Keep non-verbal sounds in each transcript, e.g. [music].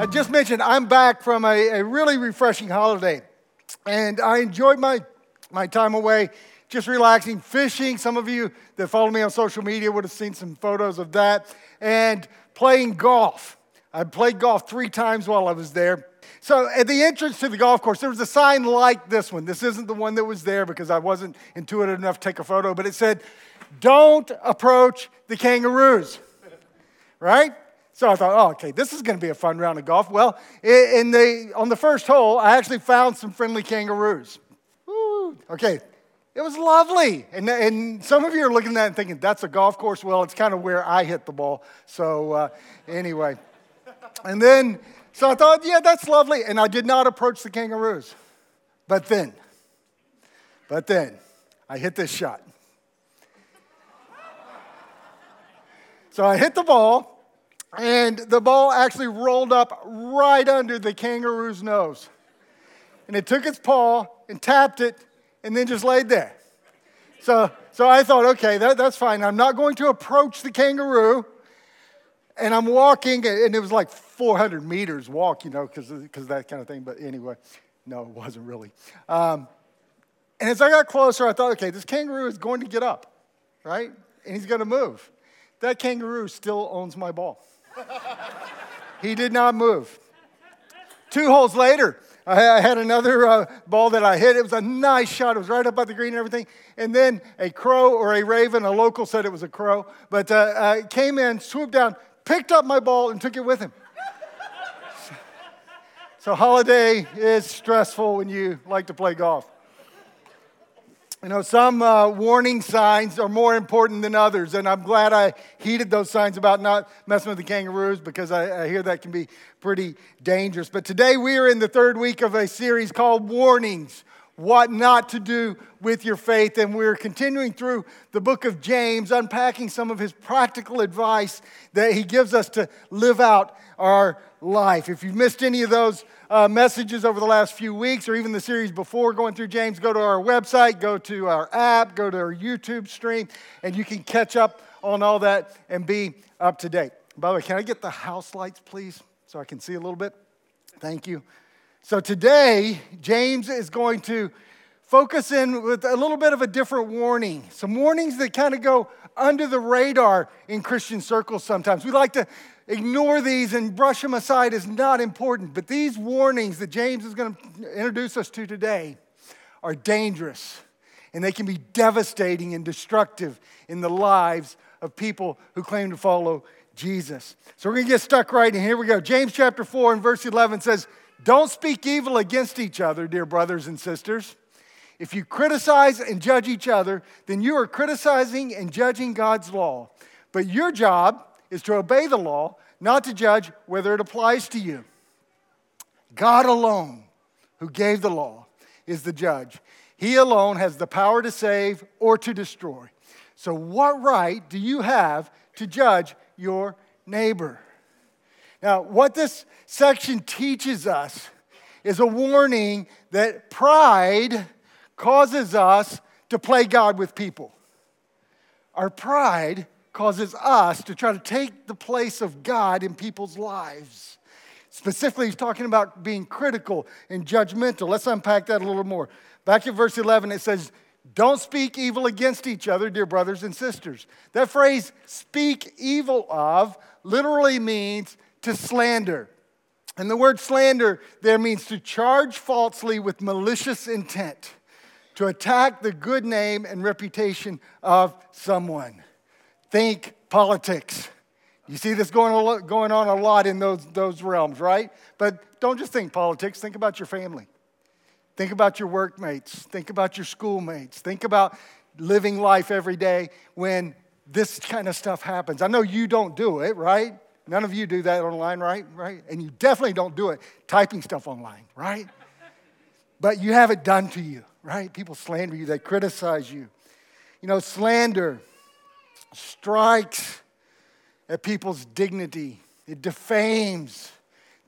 I just mentioned I'm back from a, a really refreshing holiday, and I enjoyed my, my time away just relaxing, fishing. Some of you that follow me on social media would have seen some photos of that, and playing golf. I played golf three times while I was there. So at the entrance to the golf course, there was a sign like this one. This isn't the one that was there because I wasn't intuitive enough to take a photo, but it said, Don't approach the kangaroos. [laughs] Right? So I thought, oh, okay, this is going to be a fun round of golf. Well, in the, on the first hole, I actually found some friendly kangaroos. Woo. Okay, it was lovely. And, and some of you are looking at that and thinking, that's a golf course. Well, it's kind of where I hit the ball. So, uh, anyway. And then, so I thought, yeah, that's lovely. And I did not approach the kangaroos. But then, but then, I hit this shot. So I hit the ball, and the ball actually rolled up right under the kangaroo's nose. And it took its paw and tapped it and then just laid there. So, so I thought, okay, that, that's fine. I'm not going to approach the kangaroo. And I'm walking, and it was like 400 meters walk, you know, because that kind of thing. But anyway, no, it wasn't really. Um, and as I got closer, I thought, okay, this kangaroo is going to get up, right? And he's going to move. That kangaroo still owns my ball. [laughs] he did not move. Two holes later, I had another uh, ball that I hit. It was a nice shot. It was right up at the green and everything. And then a crow or a raven, a local said it was a crow, but uh, uh, came in, swooped down, picked up my ball, and took it with him. [laughs] so, holiday is stressful when you like to play golf. You know, some uh, warning signs are more important than others, and I'm glad I heeded those signs about not messing with the kangaroos because I, I, hear that can be pretty dangerous. But today we are in the third week of a series called Warnings What Not to Do with Your Faith, and we're continuing through the book of James, unpacking some of his practical advice that he gives us to live out our life. If you've missed any of those, uh, messages over the last few weeks or even the series before going through James, go to our website, go to our app, go to our YouTube stream, and you can catch up on all that and be up to date. By the way, can I get the house lights, please, so I can see a little bit? Thank you. So today, James is going to focus in with a little bit of a different warning. Some warnings that kind of go under the radar in Christian circles sometimes. We like to ignore these and brush them aside as not important. But these warnings that James is going to introduce us to today are dangerous and they can be devastating and destructive in the lives of people who claim to follow Jesus. So we're going to get stuck right in. Here we go. James chapter 4 and verse 11 says, Don't speak evil against each other, dear brothers and sisters. If you criticize and judge each other, then you are criticizing and judging God's law. But your job is to obey the law, not to judge whether it applies to you. God alone, who gave the law, is the judge. He alone has the power to save or to destroy. So, what right do you have to judge your neighbor? Now, what this section teaches us is a warning that pride causes us to play God with people. Our pride causes us to try to take the place of God in people's lives. Specifically, he's talking about being critical and judgmental. Let's unpack that a little more. Back in verse 11, it says, Don't speak evil against each other, dear brothers and sisters. That phrase, speak evil of, literally means to slander. And the word slander there means to charge falsely with malicious intent, to attack the good name and reputation of someone. Think politics. You see this going, going on a lot in those, those realms, right? But don't just think politics, think about your family. Think about your workmates. Think about your schoolmates. Think about living life every day when this kind of stuff happens. I know you don't do it, right? None of you do that online, right? Right? And you definitely don't do it typing stuff online, right? but you have it done to you, right? People slander you, they criticize you. You know, slander strikes at people's dignity, it defames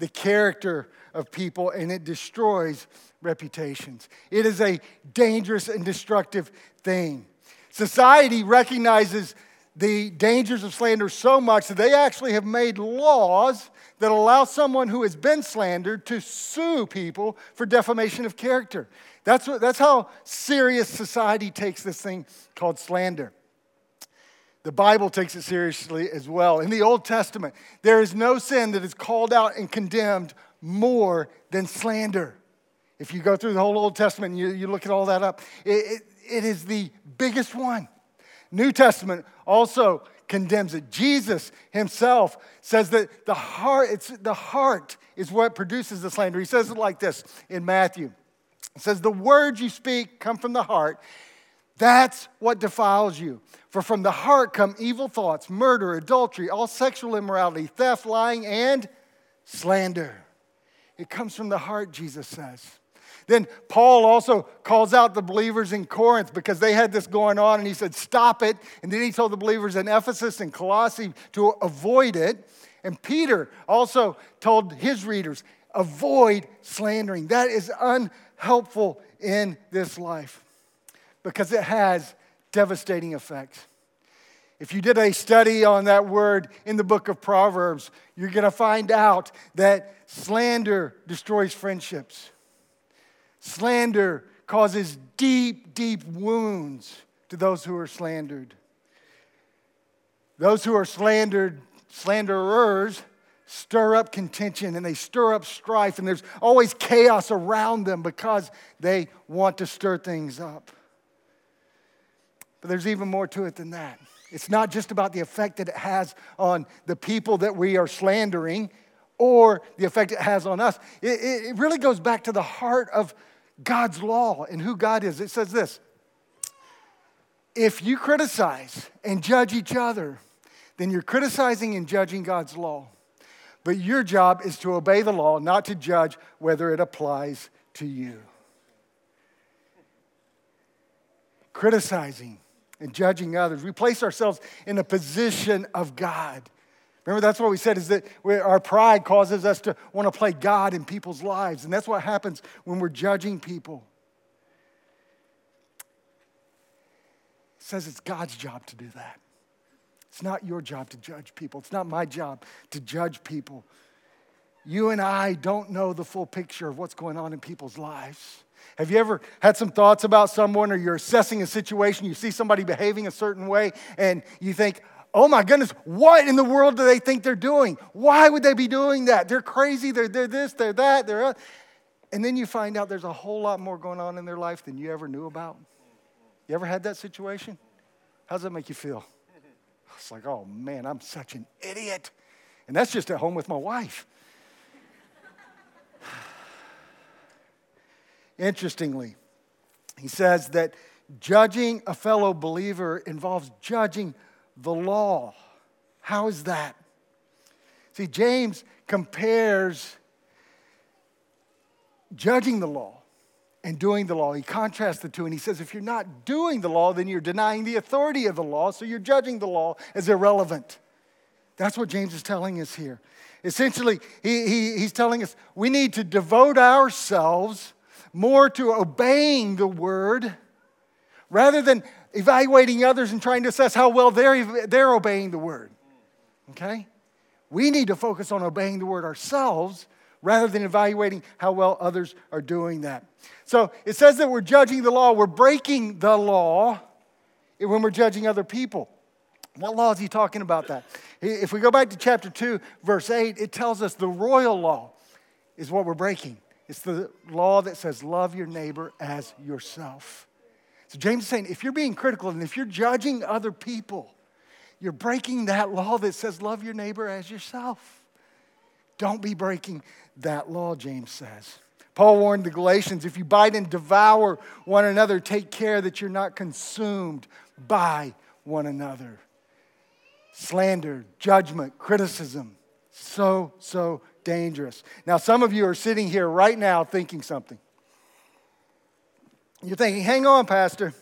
the character of people, and it destroys reputations. It is a dangerous and destructive thing. Society recognizes the dangers of slander so much that they actually have made laws that allow someone who has been slandered to sue people for defamation of character. That's, what, that's how serious society takes this thing called slander. The Bible takes it seriously as well. In the Old Testament, there is no sin that is called out and condemned more than slander. If you go through the whole Old Testament and you, you look at all that up, it, it, it is the biggest one. New Testament also condemns it. Jesus himself says that the heart, it's the heart is what produces the slander. He says it like this in Matthew. He says, The words you speak come from the heart. That's what defiles you. For from the heart come evil thoughts, murder, adultery, all sexual immorality, theft, lying, and slander. It comes from the heart, Jesus says. Then Paul also calls out the believers in Corinth because they had this going on and he said, Stop it. And then he told the believers in Ephesus and Colossae to avoid it. And Peter also told his readers, Avoid slandering. That is unhelpful in this life because it has devastating effects. If you did a study on that word in the book of Proverbs, you're going to find out that slander destroys friendships. Slander causes deep, deep wounds to those who are slandered. Those who are slandered, slanderers, stir up contention and they stir up strife, and there's always chaos around them because they want to stir things up. But there's even more to it than that. It's not just about the effect that it has on the people that we are slandering or the effect it has on us. It, it really goes back to the heart of God's law and who God is. It says this If you criticize and judge each other, then you're criticizing and judging God's law. But your job is to obey the law, not to judge whether it applies to you. Criticizing and judging others, we place ourselves in a position of God. Remember, that's what we said is that our pride causes us to want to play God in people's lives. And that's what happens when we're judging people. It says it's God's job to do that. It's not your job to judge people, it's not my job to judge people. You and I don't know the full picture of what's going on in people's lives. Have you ever had some thoughts about someone or you're assessing a situation, you see somebody behaving a certain way, and you think, oh my goodness, what in the world do they think they're doing? Why would they be doing that? They're crazy, they're, they're this, they're that, they're. And then you find out there's a whole lot more going on in their life than you ever knew about. You ever had that situation? How does that make you feel? It's like, oh man, I'm such an idiot. And that's just at home with my wife. [sighs] Interestingly, he says that judging a fellow believer involves judging the law. How is that? See, James compares judging the law and doing the law. He contrasts the two and he says, if you're not doing the law, then you're denying the authority of the law, so you're judging the law as irrelevant. That's what James is telling us here. Essentially, he, he, he's telling us we need to devote ourselves more to obeying the word rather than evaluating others and trying to assess how well they're, they're obeying the word. Okay? We need to focus on obeying the word ourselves rather than evaluating how well others are doing that. So it says that we're judging the law, we're breaking the law when we're judging other people. What law is he talking about that? If we go back to chapter 2, verse 8, it tells us the royal law is what we're breaking. It's the law that says, love your neighbor as yourself. So James is saying if you're being critical and if you're judging other people, you're breaking that law that says love your neighbor as yourself. Don't be breaking that law, James says. Paul warned the Galatians if you bite and devour one another, take care that you're not consumed by one another. Slander, judgment, criticism, so, so dangerous. Now, some of you are sitting here right now thinking something. You're thinking, hang on, Pastor.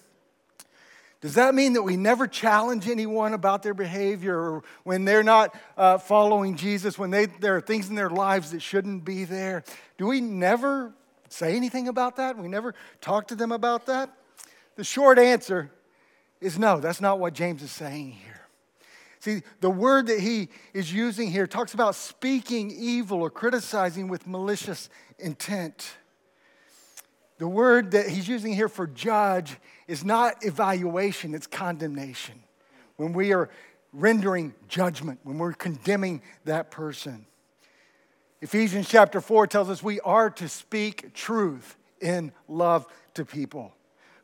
Does that mean that we never challenge anyone about their behavior or when they're not uh, following Jesus, when they, there are things in their lives that shouldn't be there? Do we never say anything about that? We never talk to them about that? The short answer is no, that's not what James is saying here. See, the word that he is using here talks about speaking evil or criticizing with malicious intent. The word that he's using here for judge is not evaluation, it's condemnation. When we are rendering judgment, when we're condemning that person. Ephesians chapter 4 tells us we are to speak truth in love to people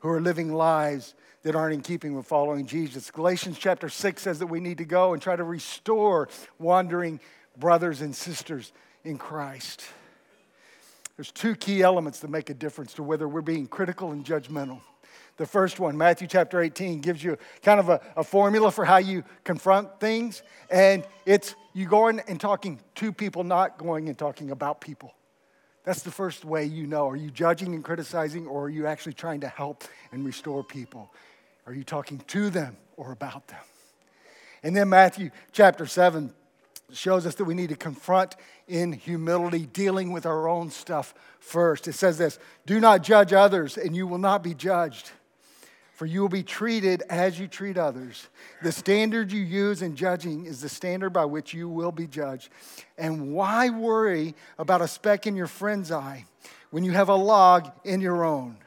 who are living lives that aren't in keeping with following Jesus. Galatians chapter 6 says that we need to go and try to restore wandering brothers and sisters in Christ. There's two key elements that make a difference to whether we're being critical and judgmental. The first one, Matthew chapter 18, gives you kind of a, a formula for how you confront things. And it's you going and talking to people, not going and talking about people. That's the first way you know. Are you judging and criticizing, or are you actually trying to help and restore people? Are you talking to them or about them? And then Matthew chapter 7 shows us that we need to confront in humility, dealing with our own stuff first. It says this Do not judge others, and you will not be judged for you will be treated as you treat others. The standard you use in judging is the standard by which you will be judged. And why worry about a speck in your friend's eye when you have a log in your own?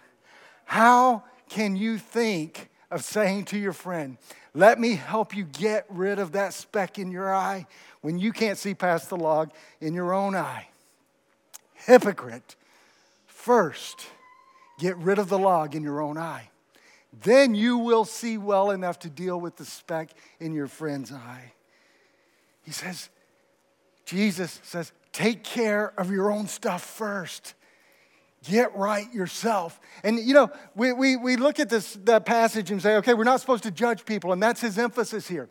How can you think of saying to your friend, Let me help you get rid of that speck in your eye when you can't see past the log in your own eye? Hypocrite. First, get rid of the log in your own eye then you will see well enough to deal with the speck in your friend's eye. He says, Jesus says, take care of your own stuff first. Get right yourself. And you know, we, we, we look at this that passage and say, okay, we're not supposed to judge people, and that's his emphasis here.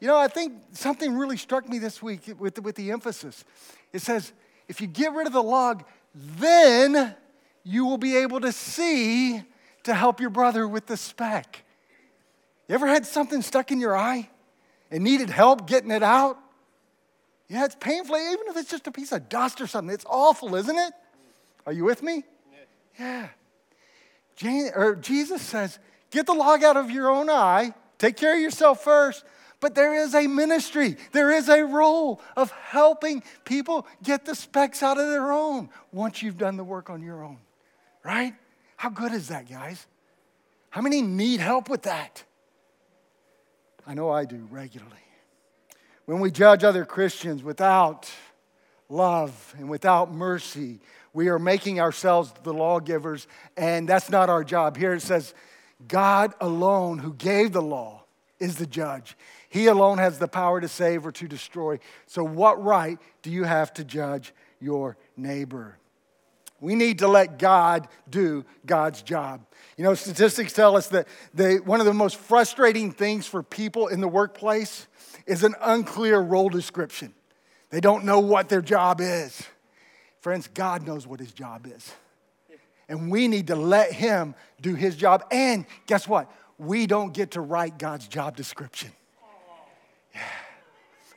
You know, I think something really struck me this week with with the emphasis. It says, if you get rid of the log, then you will be able to see to help your brother with the speck. You ever had something stuck in your eye and needed help getting it out? Yeah, it's painful, even if it's just a piece of dust or something. It's awful, isn't it? Are you with me? Yeah. Jane, or Jesus says, get the log out of your own eye, take care of yourself first. But there is a ministry, there is a role of helping people get the specks out of their own once you've done the work on your own, right? How good is that, guys? How many need help with that? I know I do regularly. When we judge other Christians without love and without mercy, we are making ourselves the lawgivers, and that's not our job. Here it says, God alone, who gave the law, is the judge. He alone has the power to save or to destroy. So, what right do you have to judge your neighbor? We need to let God do God's job. You know, statistics tell us that they, one of the most frustrating things for people in the workplace is an unclear role description. They don't know what their job is. Friends, God knows what his job is. And we need to let him do his job. And guess what? We don't get to write God's job description. Yeah.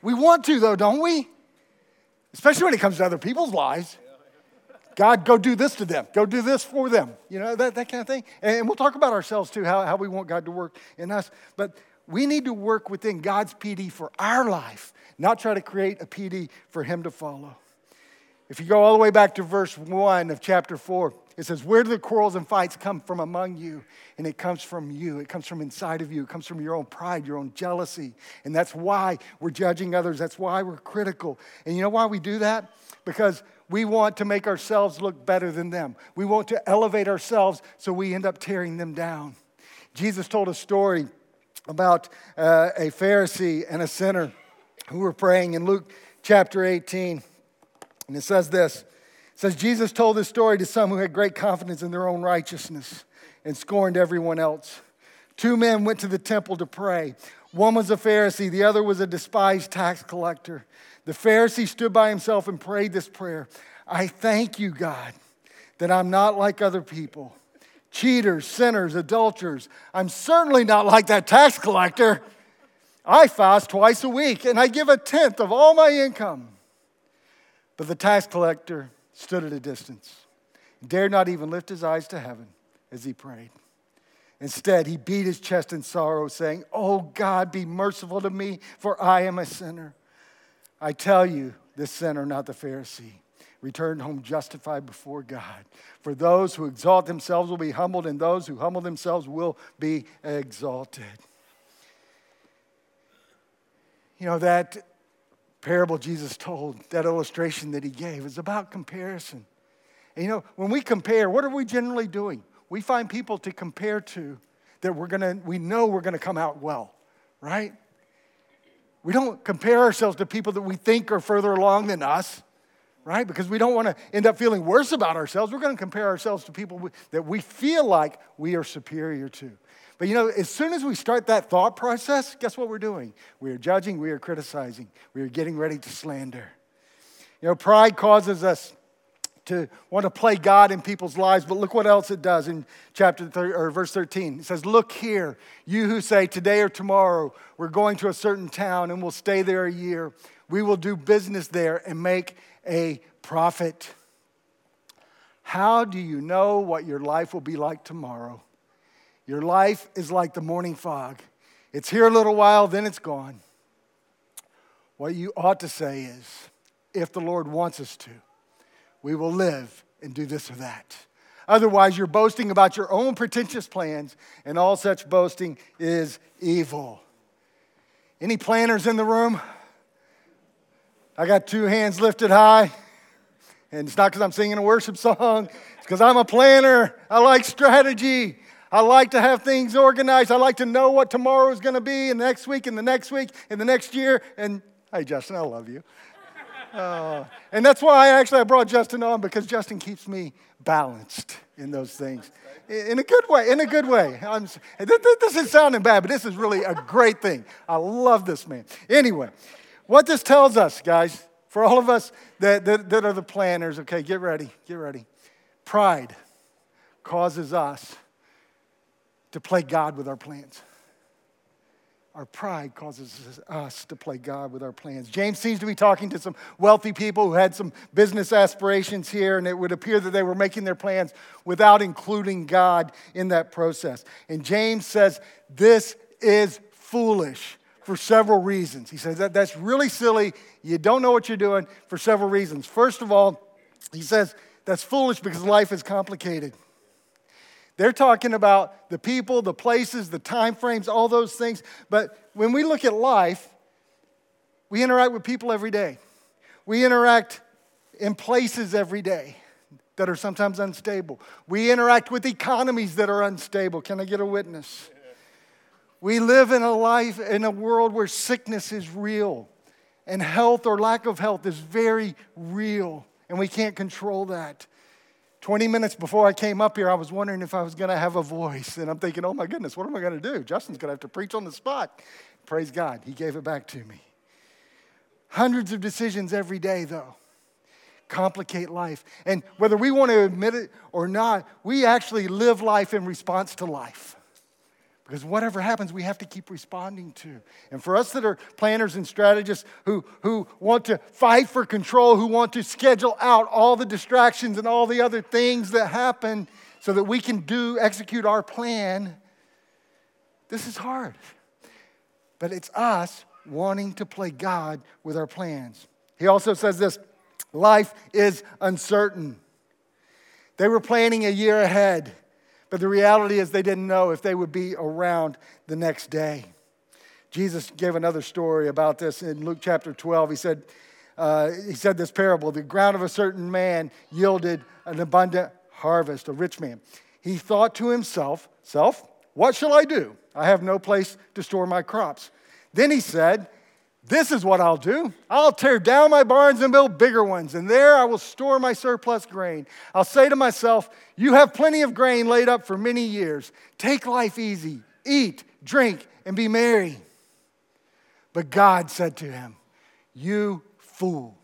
We want to, though, don't we? Especially when it comes to other people's lives. God, go do this to them. Go do this for them. You know, that, that kind of thing. And we'll talk about ourselves too, how, how we want God to work in us. But we need to work within God's PD for our life, not try to create a PD for Him to follow. If you go all the way back to verse 1 of chapter 4, it says, Where do the quarrels and fights come from among you? And it comes from you. It comes from inside of you. It comes from your own pride, your own jealousy. And that's why we're judging others. That's why we're critical. And you know why we do that? Because we want to make ourselves look better than them. We want to elevate ourselves so we end up tearing them down. Jesus told a story about uh, a Pharisee and a sinner who were praying in Luke chapter 18. And it says this It says, Jesus told this story to some who had great confidence in their own righteousness and scorned everyone else. Two men went to the temple to pray. One was a Pharisee, the other was a despised tax collector. The Pharisee stood by himself and prayed this prayer I thank you, God, that I'm not like other people cheaters, sinners, adulterers. I'm certainly not like that tax collector. I fast twice a week and I give a tenth of all my income. But the tax collector stood at a distance, dared not even lift his eyes to heaven as he prayed. Instead, he beat his chest in sorrow, saying, Oh God, be merciful to me, for I am a sinner. I tell you, the sinner, not the Pharisee, returned home justified before God. For those who exalt themselves will be humbled, and those who humble themselves will be exalted. You know, that parable Jesus told, that illustration that he gave, is about comparison. And you know, when we compare, what are we generally doing? We find people to compare to that we're gonna, we know we're gonna come out well, right? We don't compare ourselves to people that we think are further along than us, right? Because we don't want to end up feeling worse about ourselves. We're going to compare ourselves to people that we feel like we are superior to. But you know, as soon as we start that thought process, guess what we're doing? We are judging, we are criticizing, we are getting ready to slander. You know, pride causes us to want to play God in people's lives, but look what else it does in chapter 30, or verse 13. It says, Look here, you who say, Today or tomorrow, we're going to a certain town and we'll stay there a year. We will do business there and make a profit. How do you know what your life will be like tomorrow? Your life is like the morning fog. It's here a little while, then it's gone. What you ought to say is, if the Lord wants us to, we will live and do this or that. Otherwise, you're boasting about your own pretentious plans, and all such boasting is evil. Any planners in the room? I got two hands lifted high. And it's not because I'm singing a worship song, it's because I'm a planner. I like strategy. I like to have things organized. I like to know what tomorrow is going to be, and next week, and the next week, and the next year. And hey, Justin, I love you. Uh, and that's why I actually I brought Justin on because Justin keeps me balanced in those things, in a good way. In a good way. I'm, this is sounding bad, but this is really a great thing. I love this man. Anyway, what this tells us, guys, for all of us that, that, that are the planners, okay, get ready, get ready. Pride causes us to play God with our plans. Our pride causes us to play God with our plans. James seems to be talking to some wealthy people who had some business aspirations here, and it would appear that they were making their plans without including God in that process. And James says, This is foolish for several reasons. He says that that's really silly. You don't know what you're doing for several reasons. First of all, he says that's foolish because life is complicated. They're talking about the people, the places, the time frames, all those things. But when we look at life, we interact with people every day. We interact in places every day that are sometimes unstable. We interact with economies that are unstable. Can I get a witness? We live in a life, in a world where sickness is real and health or lack of health is very real, and we can't control that. 20 minutes before I came up here, I was wondering if I was going to have a voice. And I'm thinking, oh my goodness, what am I going to do? Justin's going to have to preach on the spot. Praise God, he gave it back to me. Hundreds of decisions every day, though, complicate life. And whether we want to admit it or not, we actually live life in response to life. Because whatever happens, we have to keep responding to. And for us that are planners and strategists who, who want to fight for control, who want to schedule out all the distractions and all the other things that happen so that we can do, execute our plan, this is hard. But it's us wanting to play God with our plans. He also says this life is uncertain. They were planning a year ahead. But the reality is, they didn't know if they would be around the next day. Jesus gave another story about this in Luke chapter 12. He said, uh, he said this parable the ground of a certain man yielded an abundant harvest, a rich man. He thought to himself, Self, what shall I do? I have no place to store my crops. Then he said, this is what I'll do. I'll tear down my barns and build bigger ones, and there I will store my surplus grain. I'll say to myself, You have plenty of grain laid up for many years. Take life easy, eat, drink, and be merry. But God said to him, You fool,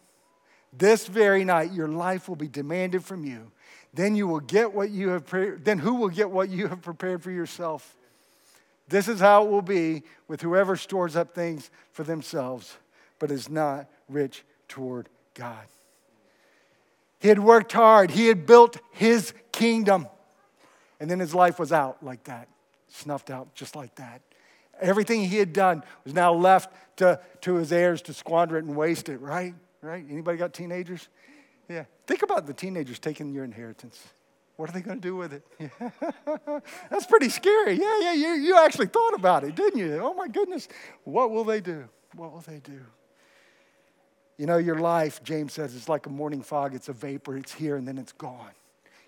this very night your life will be demanded from you. Then you will get what you have pre- then who will get what you have prepared for yourself? This is how it will be with whoever stores up things for themselves, but is not rich toward God. He had worked hard, he had built his kingdom, and then his life was out like that snuffed out just like that. Everything he had done was now left to, to his heirs to squander it and waste it, right? Right? Anybody got teenagers? Yeah. Think about the teenagers taking your inheritance. What are they going to do with it? [laughs] That's pretty scary. Yeah, yeah, you, you actually thought about it, didn't you? Oh my goodness. What will they do? What will they do? You know, your life, James says, is like a morning fog. It's a vapor, it's here and then it's gone.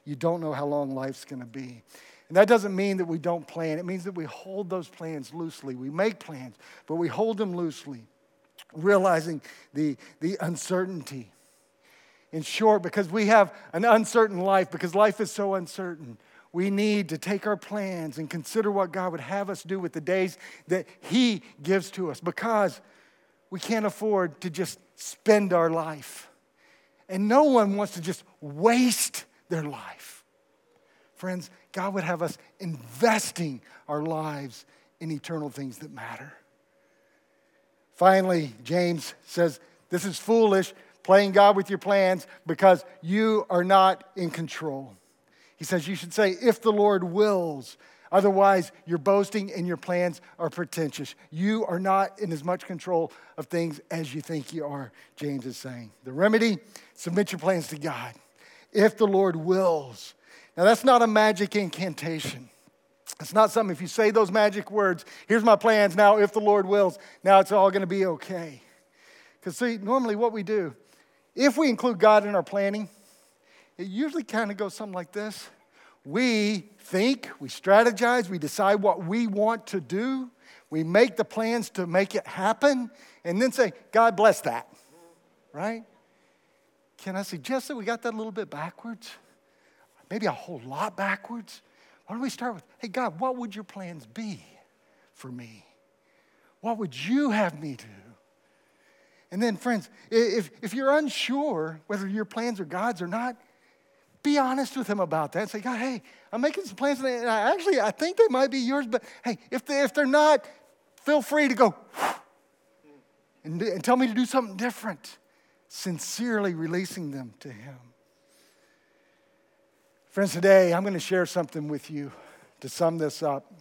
You don't know how long life's going to be. And that doesn't mean that we don't plan. It means that we hold those plans loosely. We make plans, but we hold them loosely, realizing the, the uncertainty. In short, because we have an uncertain life, because life is so uncertain, we need to take our plans and consider what God would have us do with the days that He gives to us because we can't afford to just spend our life. And no one wants to just waste their life. Friends, God would have us investing our lives in eternal things that matter. Finally, James says, This is foolish, playing God with your plans, because you are not in control. He says, You should say, If the Lord wills. Otherwise, your boasting and your plans are pretentious. You are not in as much control of things as you think you are, James is saying. The remedy submit your plans to God. If the Lord wills. Now, that's not a magic incantation. It's not something, if you say those magic words, here's my plans now, if the Lord wills, now it's all going to be okay. Because, see, normally what we do, if we include God in our planning, it usually kind of goes something like this we think, we strategize, we decide what we want to do, we make the plans to make it happen, and then say, God bless that. Right? Can I suggest that we got that a little bit backwards? Maybe a whole lot backwards? Why don't we start with, hey, God, what would your plans be for me? What would you have me do? And then, friends, if, if you're unsure whether your plans are God's or not, be honest with him about that. Say, God, hey, I'm making some plans, and I, actually, I think they might be yours, but hey, if, they, if they're not, feel free to go and, and tell me to do something different. Sincerely releasing them to him. Friends, today I'm going to share something with you to sum this up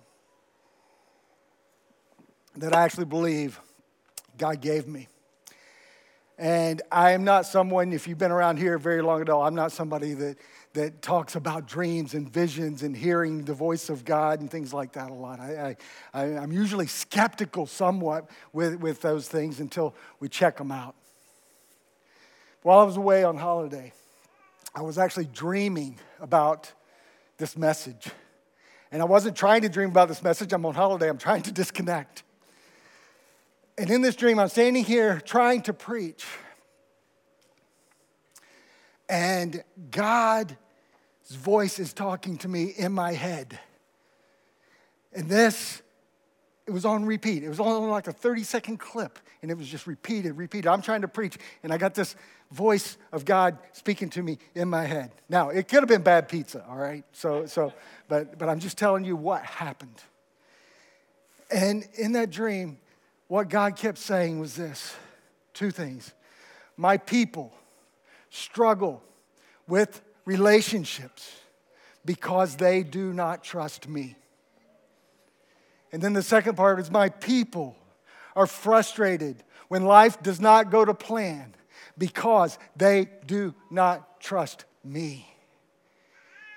that I actually believe God gave me. And I am not someone, if you've been around here very long at all, I'm not somebody that, that talks about dreams and visions and hearing the voice of God and things like that a lot. I, I, I'm usually skeptical somewhat with, with those things until we check them out. While I was away on holiday, I was actually dreaming about this message. And I wasn't trying to dream about this message. I'm on holiday, I'm trying to disconnect. And in this dream, I'm standing here trying to preach. And God's voice is talking to me in my head. And this, it was on repeat. It was only like a 30 second clip, and it was just repeated, repeated. I'm trying to preach, and I got this voice of God speaking to me in my head. Now, it could have been bad pizza, all right? So, so but, but I'm just telling you what happened. And in that dream, what God kept saying was this two things. My people struggle with relationships because they do not trust me. And then the second part is my people are frustrated when life does not go to plan because they do not trust me.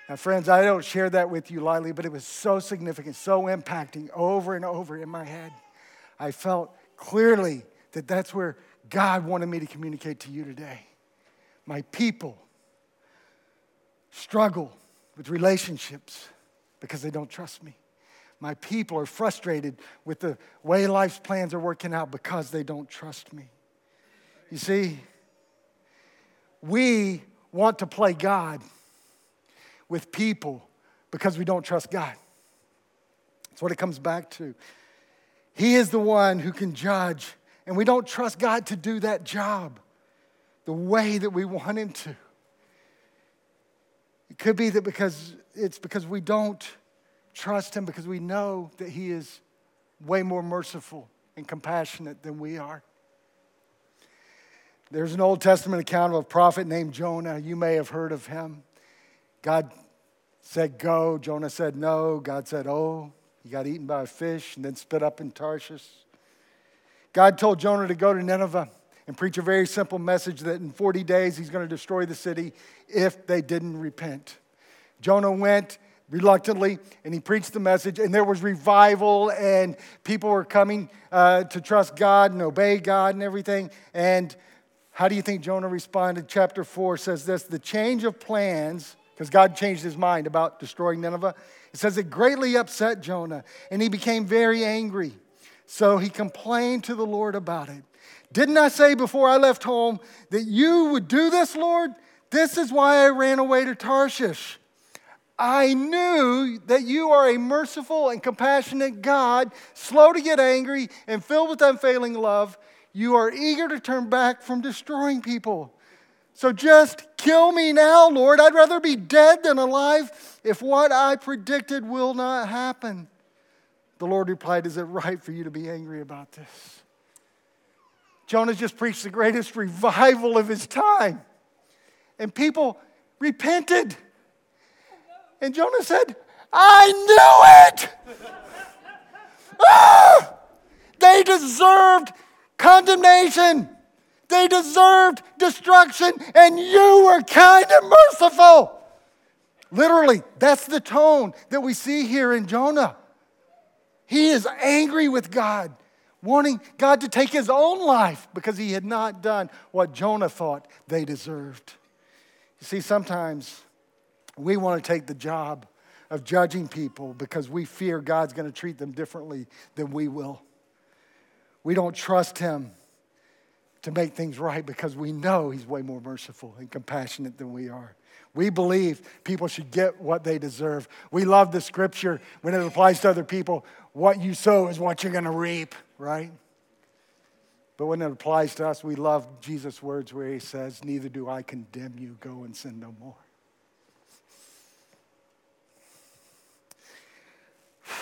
Now, friends, I don't share that with you lightly, but it was so significant, so impacting over and over in my head. I felt clearly that that's where God wanted me to communicate to you today. My people struggle with relationships because they don't trust me. My people are frustrated with the way life's plans are working out because they don't trust me. You see, we want to play God with people because we don't trust God. That's what it comes back to. He is the one who can judge, and we don't trust God to do that job the way that we want Him to. It could be that because it's because we don't trust Him because we know that He is way more merciful and compassionate than we are. There's an Old Testament account of a prophet named Jonah. You may have heard of him. God said, Go. Jonah said, No. God said, Oh. He got eaten by a fish and then spit up in Tarshish. God told Jonah to go to Nineveh and preach a very simple message that in 40 days he's going to destroy the city if they didn't repent. Jonah went reluctantly and he preached the message, and there was revival, and people were coming uh, to trust God and obey God and everything. And how do you think Jonah responded? Chapter 4 says this the change of plans, because God changed his mind about destroying Nineveh, it says it greatly upset Jonah, and he became very angry. So he complained to the Lord about it. Didn't I say before I left home that you would do this, Lord? This is why I ran away to Tarshish. I knew that you are a merciful and compassionate God, slow to get angry and filled with unfailing love. You are eager to turn back from destroying people. So just kill me now, Lord. I'd rather be dead than alive if what I predicted will not happen. The Lord replied, Is it right for you to be angry about this? Jonah just preached the greatest revival of his time, and people repented. And Jonah said, I knew it. ah! They deserved condemnation. They deserved destruction, and you were kind and merciful. Literally, that's the tone that we see here in Jonah. He is angry with God, wanting God to take his own life because he had not done what Jonah thought they deserved. You see, sometimes we want to take the job of judging people because we fear God's going to treat them differently than we will. We don't trust Him to make things right because we know He's way more merciful and compassionate than we are. We believe people should get what they deserve. We love the scripture when it applies to other people what you sow is what you're going to reap, right? But when it applies to us, we love Jesus' words where He says, Neither do I condemn you, go and sin no more. [sighs]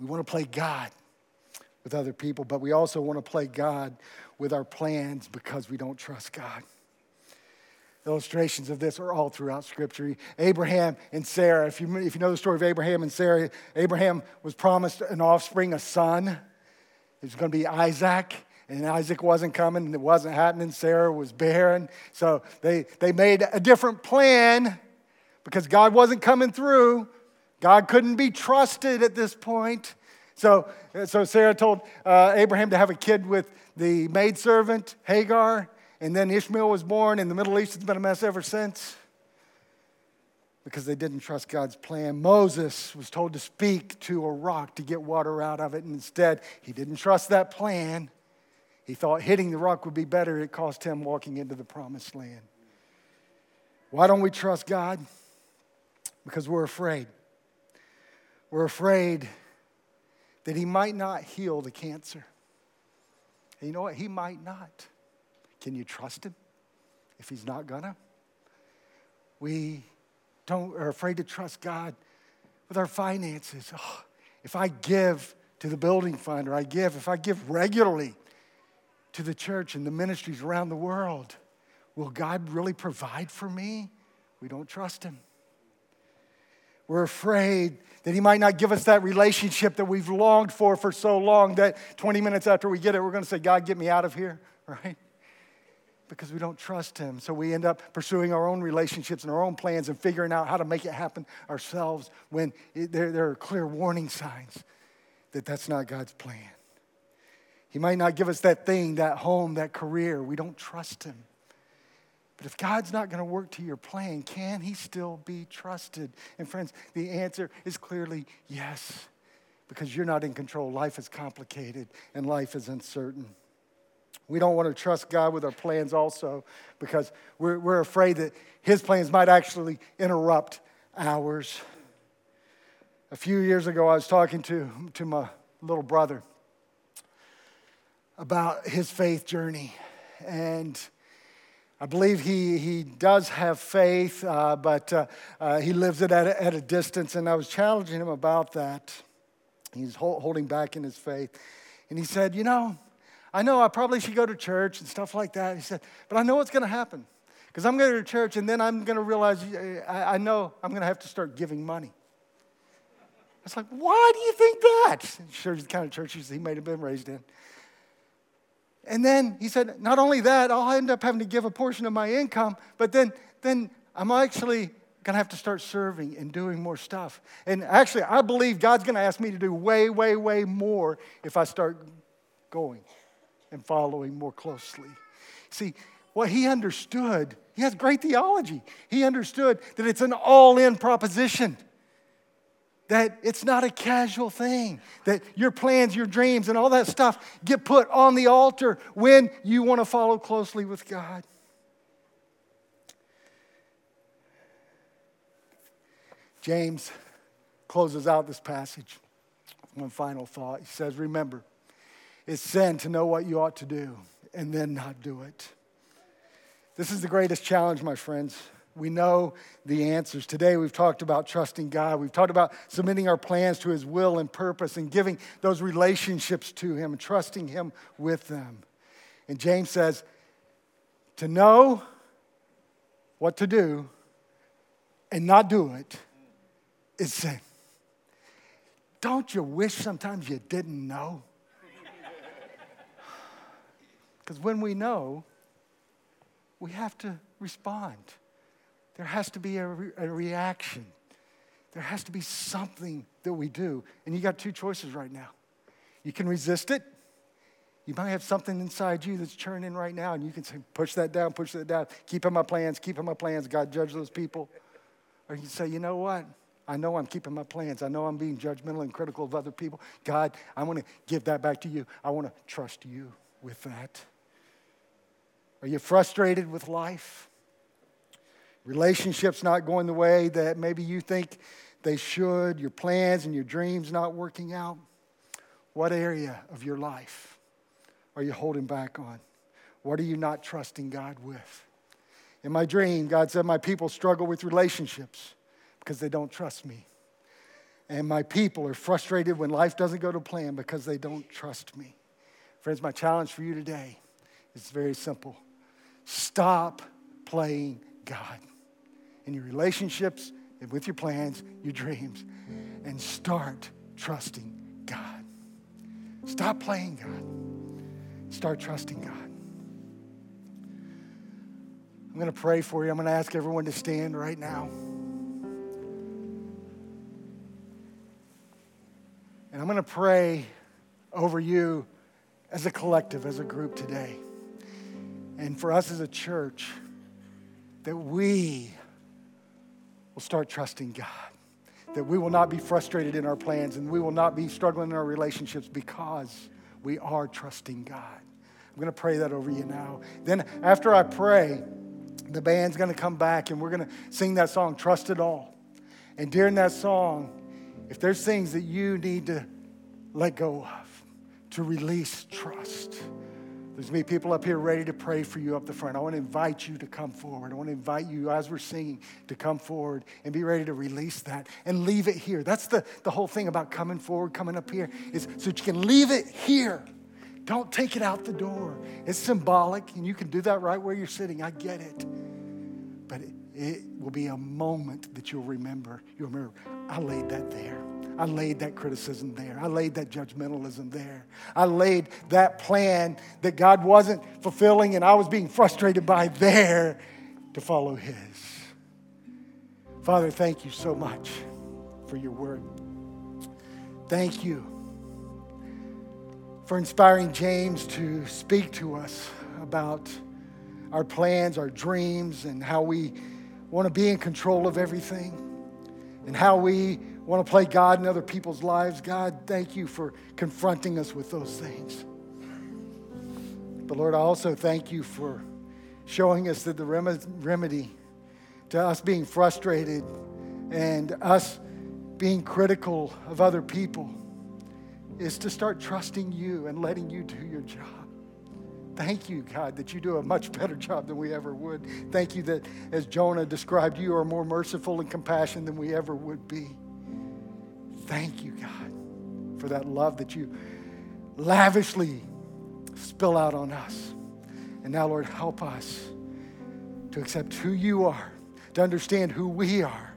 We want to play God with other people, but we also want to play God with our plans because we don't trust God. Illustrations of this are all throughout Scripture. Abraham and Sarah, if you, if you know the story of Abraham and Sarah, Abraham was promised an offspring, a son. It was going to be Isaac, and Isaac wasn't coming, and it wasn't happening. Sarah was barren. So they, they made a different plan because God wasn't coming through. God couldn't be trusted at this point. So, so Sarah told uh, Abraham to have a kid with the maidservant, Hagar, and then Ishmael was born, and the Middle East has been a mess ever since because they didn't trust God's plan. Moses was told to speak to a rock to get water out of it, and instead, he didn't trust that plan. He thought hitting the rock would be better. It cost him walking into the promised land. Why don't we trust God? Because we're afraid. We're afraid that he might not heal the cancer. And you know what? He might not. Can you trust him if he's not gonna? We don't are afraid to trust God with our finances. Oh, if I give to the building fund or I give, if I give regularly to the church and the ministries around the world, will God really provide for me? We don't trust him. We're afraid that He might not give us that relationship that we've longed for for so long that 20 minutes after we get it, we're going to say, God, get me out of here, [laughs] right? Because we don't trust Him. So we end up pursuing our own relationships and our own plans and figuring out how to make it happen ourselves when it, there, there are clear warning signs that that's not God's plan. He might not give us that thing, that home, that career. We don't trust Him. But if God's not going to work to your plan, can He still be trusted? And friends, the answer is clearly yes, because you're not in control. Life is complicated and life is uncertain. We don't want to trust God with our plans also because we're, we're afraid that His plans might actually interrupt ours. A few years ago, I was talking to, to my little brother about his faith journey. And I believe he, he does have faith, uh, but uh, uh, he lives it at a, at a distance. And I was challenging him about that. He's holding back in his faith. And he said, You know, I know I probably should go to church and stuff like that. He said, But I know what's going to happen. Because I'm going to church and then I'm going to realize I, I know I'm going to have to start giving money. I was like, why do you think that? Sure, the kind of churches he might have been raised in. And then he said, not only that, I'll end up having to give a portion of my income, but then, then I'm actually going to have to start serving and doing more stuff. And actually, I believe God's going to ask me to do way, way, way more if I start going and following more closely. See, what he understood, he has great theology. He understood that it's an all in proposition, that it's not a casual thing, that your plans, your dreams, and all that stuff get put on the altar when you want to follow closely with God. James closes out this passage one final thought. He says, Remember, it's sin to know what you ought to do and then not do it. This is the greatest challenge, my friends. We know the answers. Today we've talked about trusting God. We've talked about submitting our plans to His will and purpose and giving those relationships to Him and trusting Him with them. And James says, to know what to do and not do it is sin. Don't you wish sometimes you didn't know? [sighs] Because when we know, we have to respond. There has to be a, re- a, reaction. There has to be something that we do. And you got two choices right now. You can resist it. You might have something inside you that's churning right now, and you can say, push that down, push that down, keep in my plans, keep in my plans, God judge those people. Or you can say, you know what? I know I'm keeping my plans. I know I'm being judgmental and critical of other people. God, I want to give that back to you. I want to trust you with that. Are you frustrated with life? Relationships not going the way that maybe you think they should, your plans and your dreams not working out? What area of your life are you holding back on? What are you not trusting God with? In my dream, God said, My people struggle with relationships because they don't trust me. And my people are frustrated when life doesn't go to plan because they don't trust me. Friends, my challenge for you today is very simple Stop playing God in your relationships and with your plans, your dreams, and start trusting God. Stop playing God. Start trusting God. I'm going to pray for you. I'm going to ask everyone to stand right now. And I'm going to pray over you as a collective, as a group today and for us as a church that we will start trusting God. That we will not be frustrated in our plans and we will not be struggling in our relationships because we are trusting God. I'm going to pray that over you now. Then, after I pray, the band's going to come back and we're going to sing that song, Trust It All. And during that song, if there's things that you need to let go of, to release trust, there's be people up here ready to pray for you up the front. I want to invite you to come forward. I want to invite you, as we're singing, to come forward and be ready to release that and leave it here. That's the, the whole thing about coming forward, coming up here, is so that you can leave it here. Don't take it out the door. It's symbolic, and you can do that right where you're sitting. I get it. But it, it will be a moment that you'll remember. You'll remember, I laid that there. I laid that criticism there. I laid that judgmentalism there. I laid that plan that God wasn't fulfilling and I was being frustrated by there to follow His. Father, thank you so much for your word. Thank you for inspiring James to speak to us about our plans, our dreams, and how we want to be in control of everything, and how we want to play God in other people's lives. God, thank you for confronting us with those things. But Lord, I also thank you for showing us that the remedy to us being frustrated and us being critical of other people is to start trusting you and letting you do your job. Thank you, God, that you do a much better job than we ever would. Thank you that, as Jonah described, you are more merciful and compassionate than we ever would be. Thank you, God, for that love that you lavishly spill out on us. And now, Lord, help us to accept who you are, to understand who we are,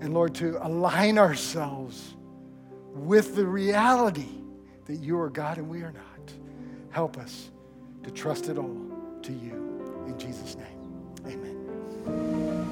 and Lord, to align ourselves with the reality that you are God and we are not. Help us to trust it all to you. In Jesus' name, amen.